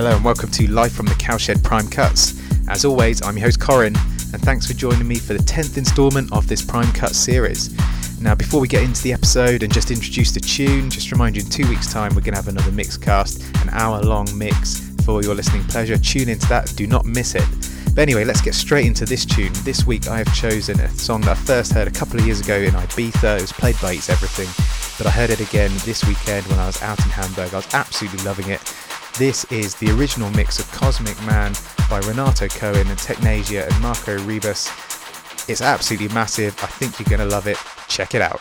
Hello and welcome to Live from the Cowshed Prime Cuts. As always, I'm your host Corin, and thanks for joining me for the 10th instalment of this Prime Cut series. Now, before we get into the episode and just introduce the tune, just remind you in two weeks' time we're going to have another mix cast, an hour long mix for your listening pleasure. Tune into that, do not miss it. But anyway, let's get straight into this tune. This week I have chosen a song that I first heard a couple of years ago in Ibiza. It was played by Eats Everything, but I heard it again this weekend when I was out in Hamburg. I was absolutely loving it. This is the original mix of Cosmic Man by Renato Cohen and Technasia and Marco Rebus. It's absolutely massive. I think you're going to love it. Check it out.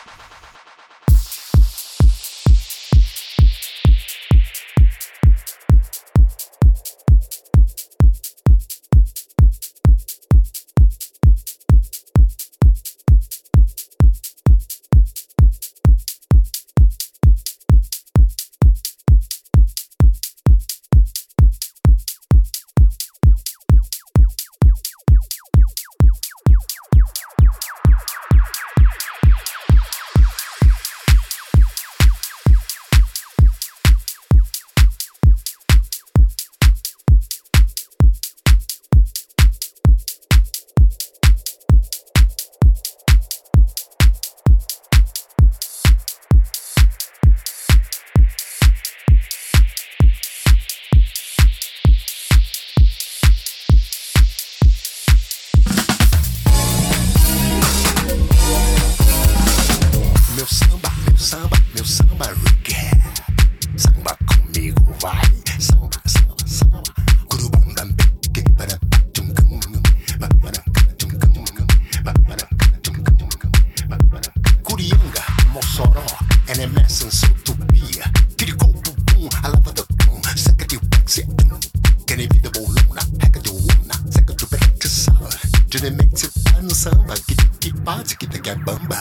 je ne m'excite pas, nous sommes à qui qui part, qui te gabamba.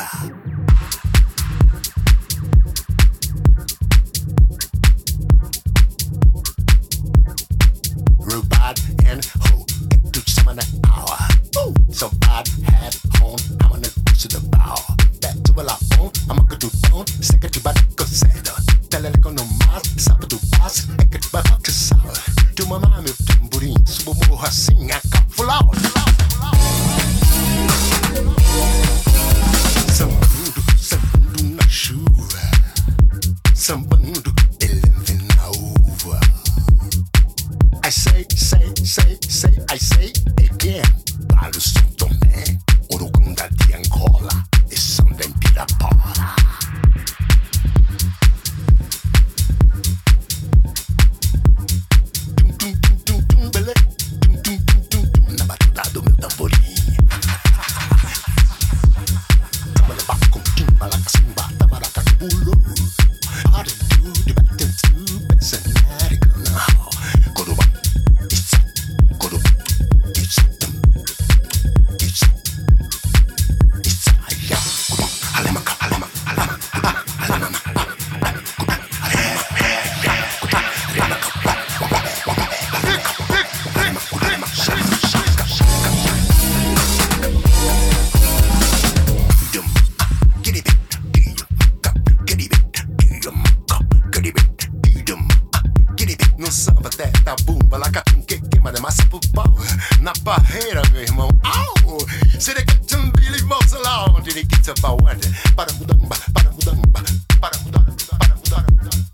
Robot and ho, get to some an hour. Ooh, so bad head home, I'm gonna go to the bow. Back to a la phone, I'm gonna do phone, second to back to send. Tell her like no mas, sap to pass, I get back to sour. To my mom, if tambourine, super more, her sing, I full out. some na barreira meu irmão. Au! Serecatambilho e mausolau. Diriquita bauana, para mudamba, para mudamba, para mudar, para mudar.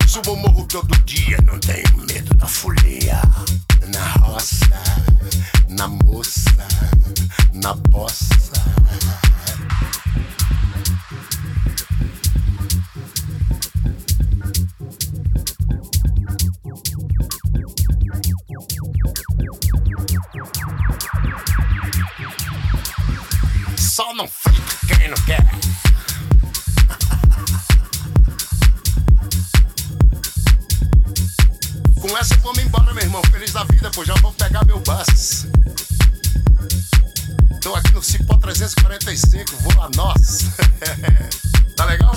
Subo o morro todo dia, não tenho medo da folia. Na roça, na moça, na bossa. É. Com essa eu vou me embora, meu irmão. Feliz da vida, pô. Já vou pegar meu bus. Tô aqui no Cipó 345, vou lá nós. tá legal?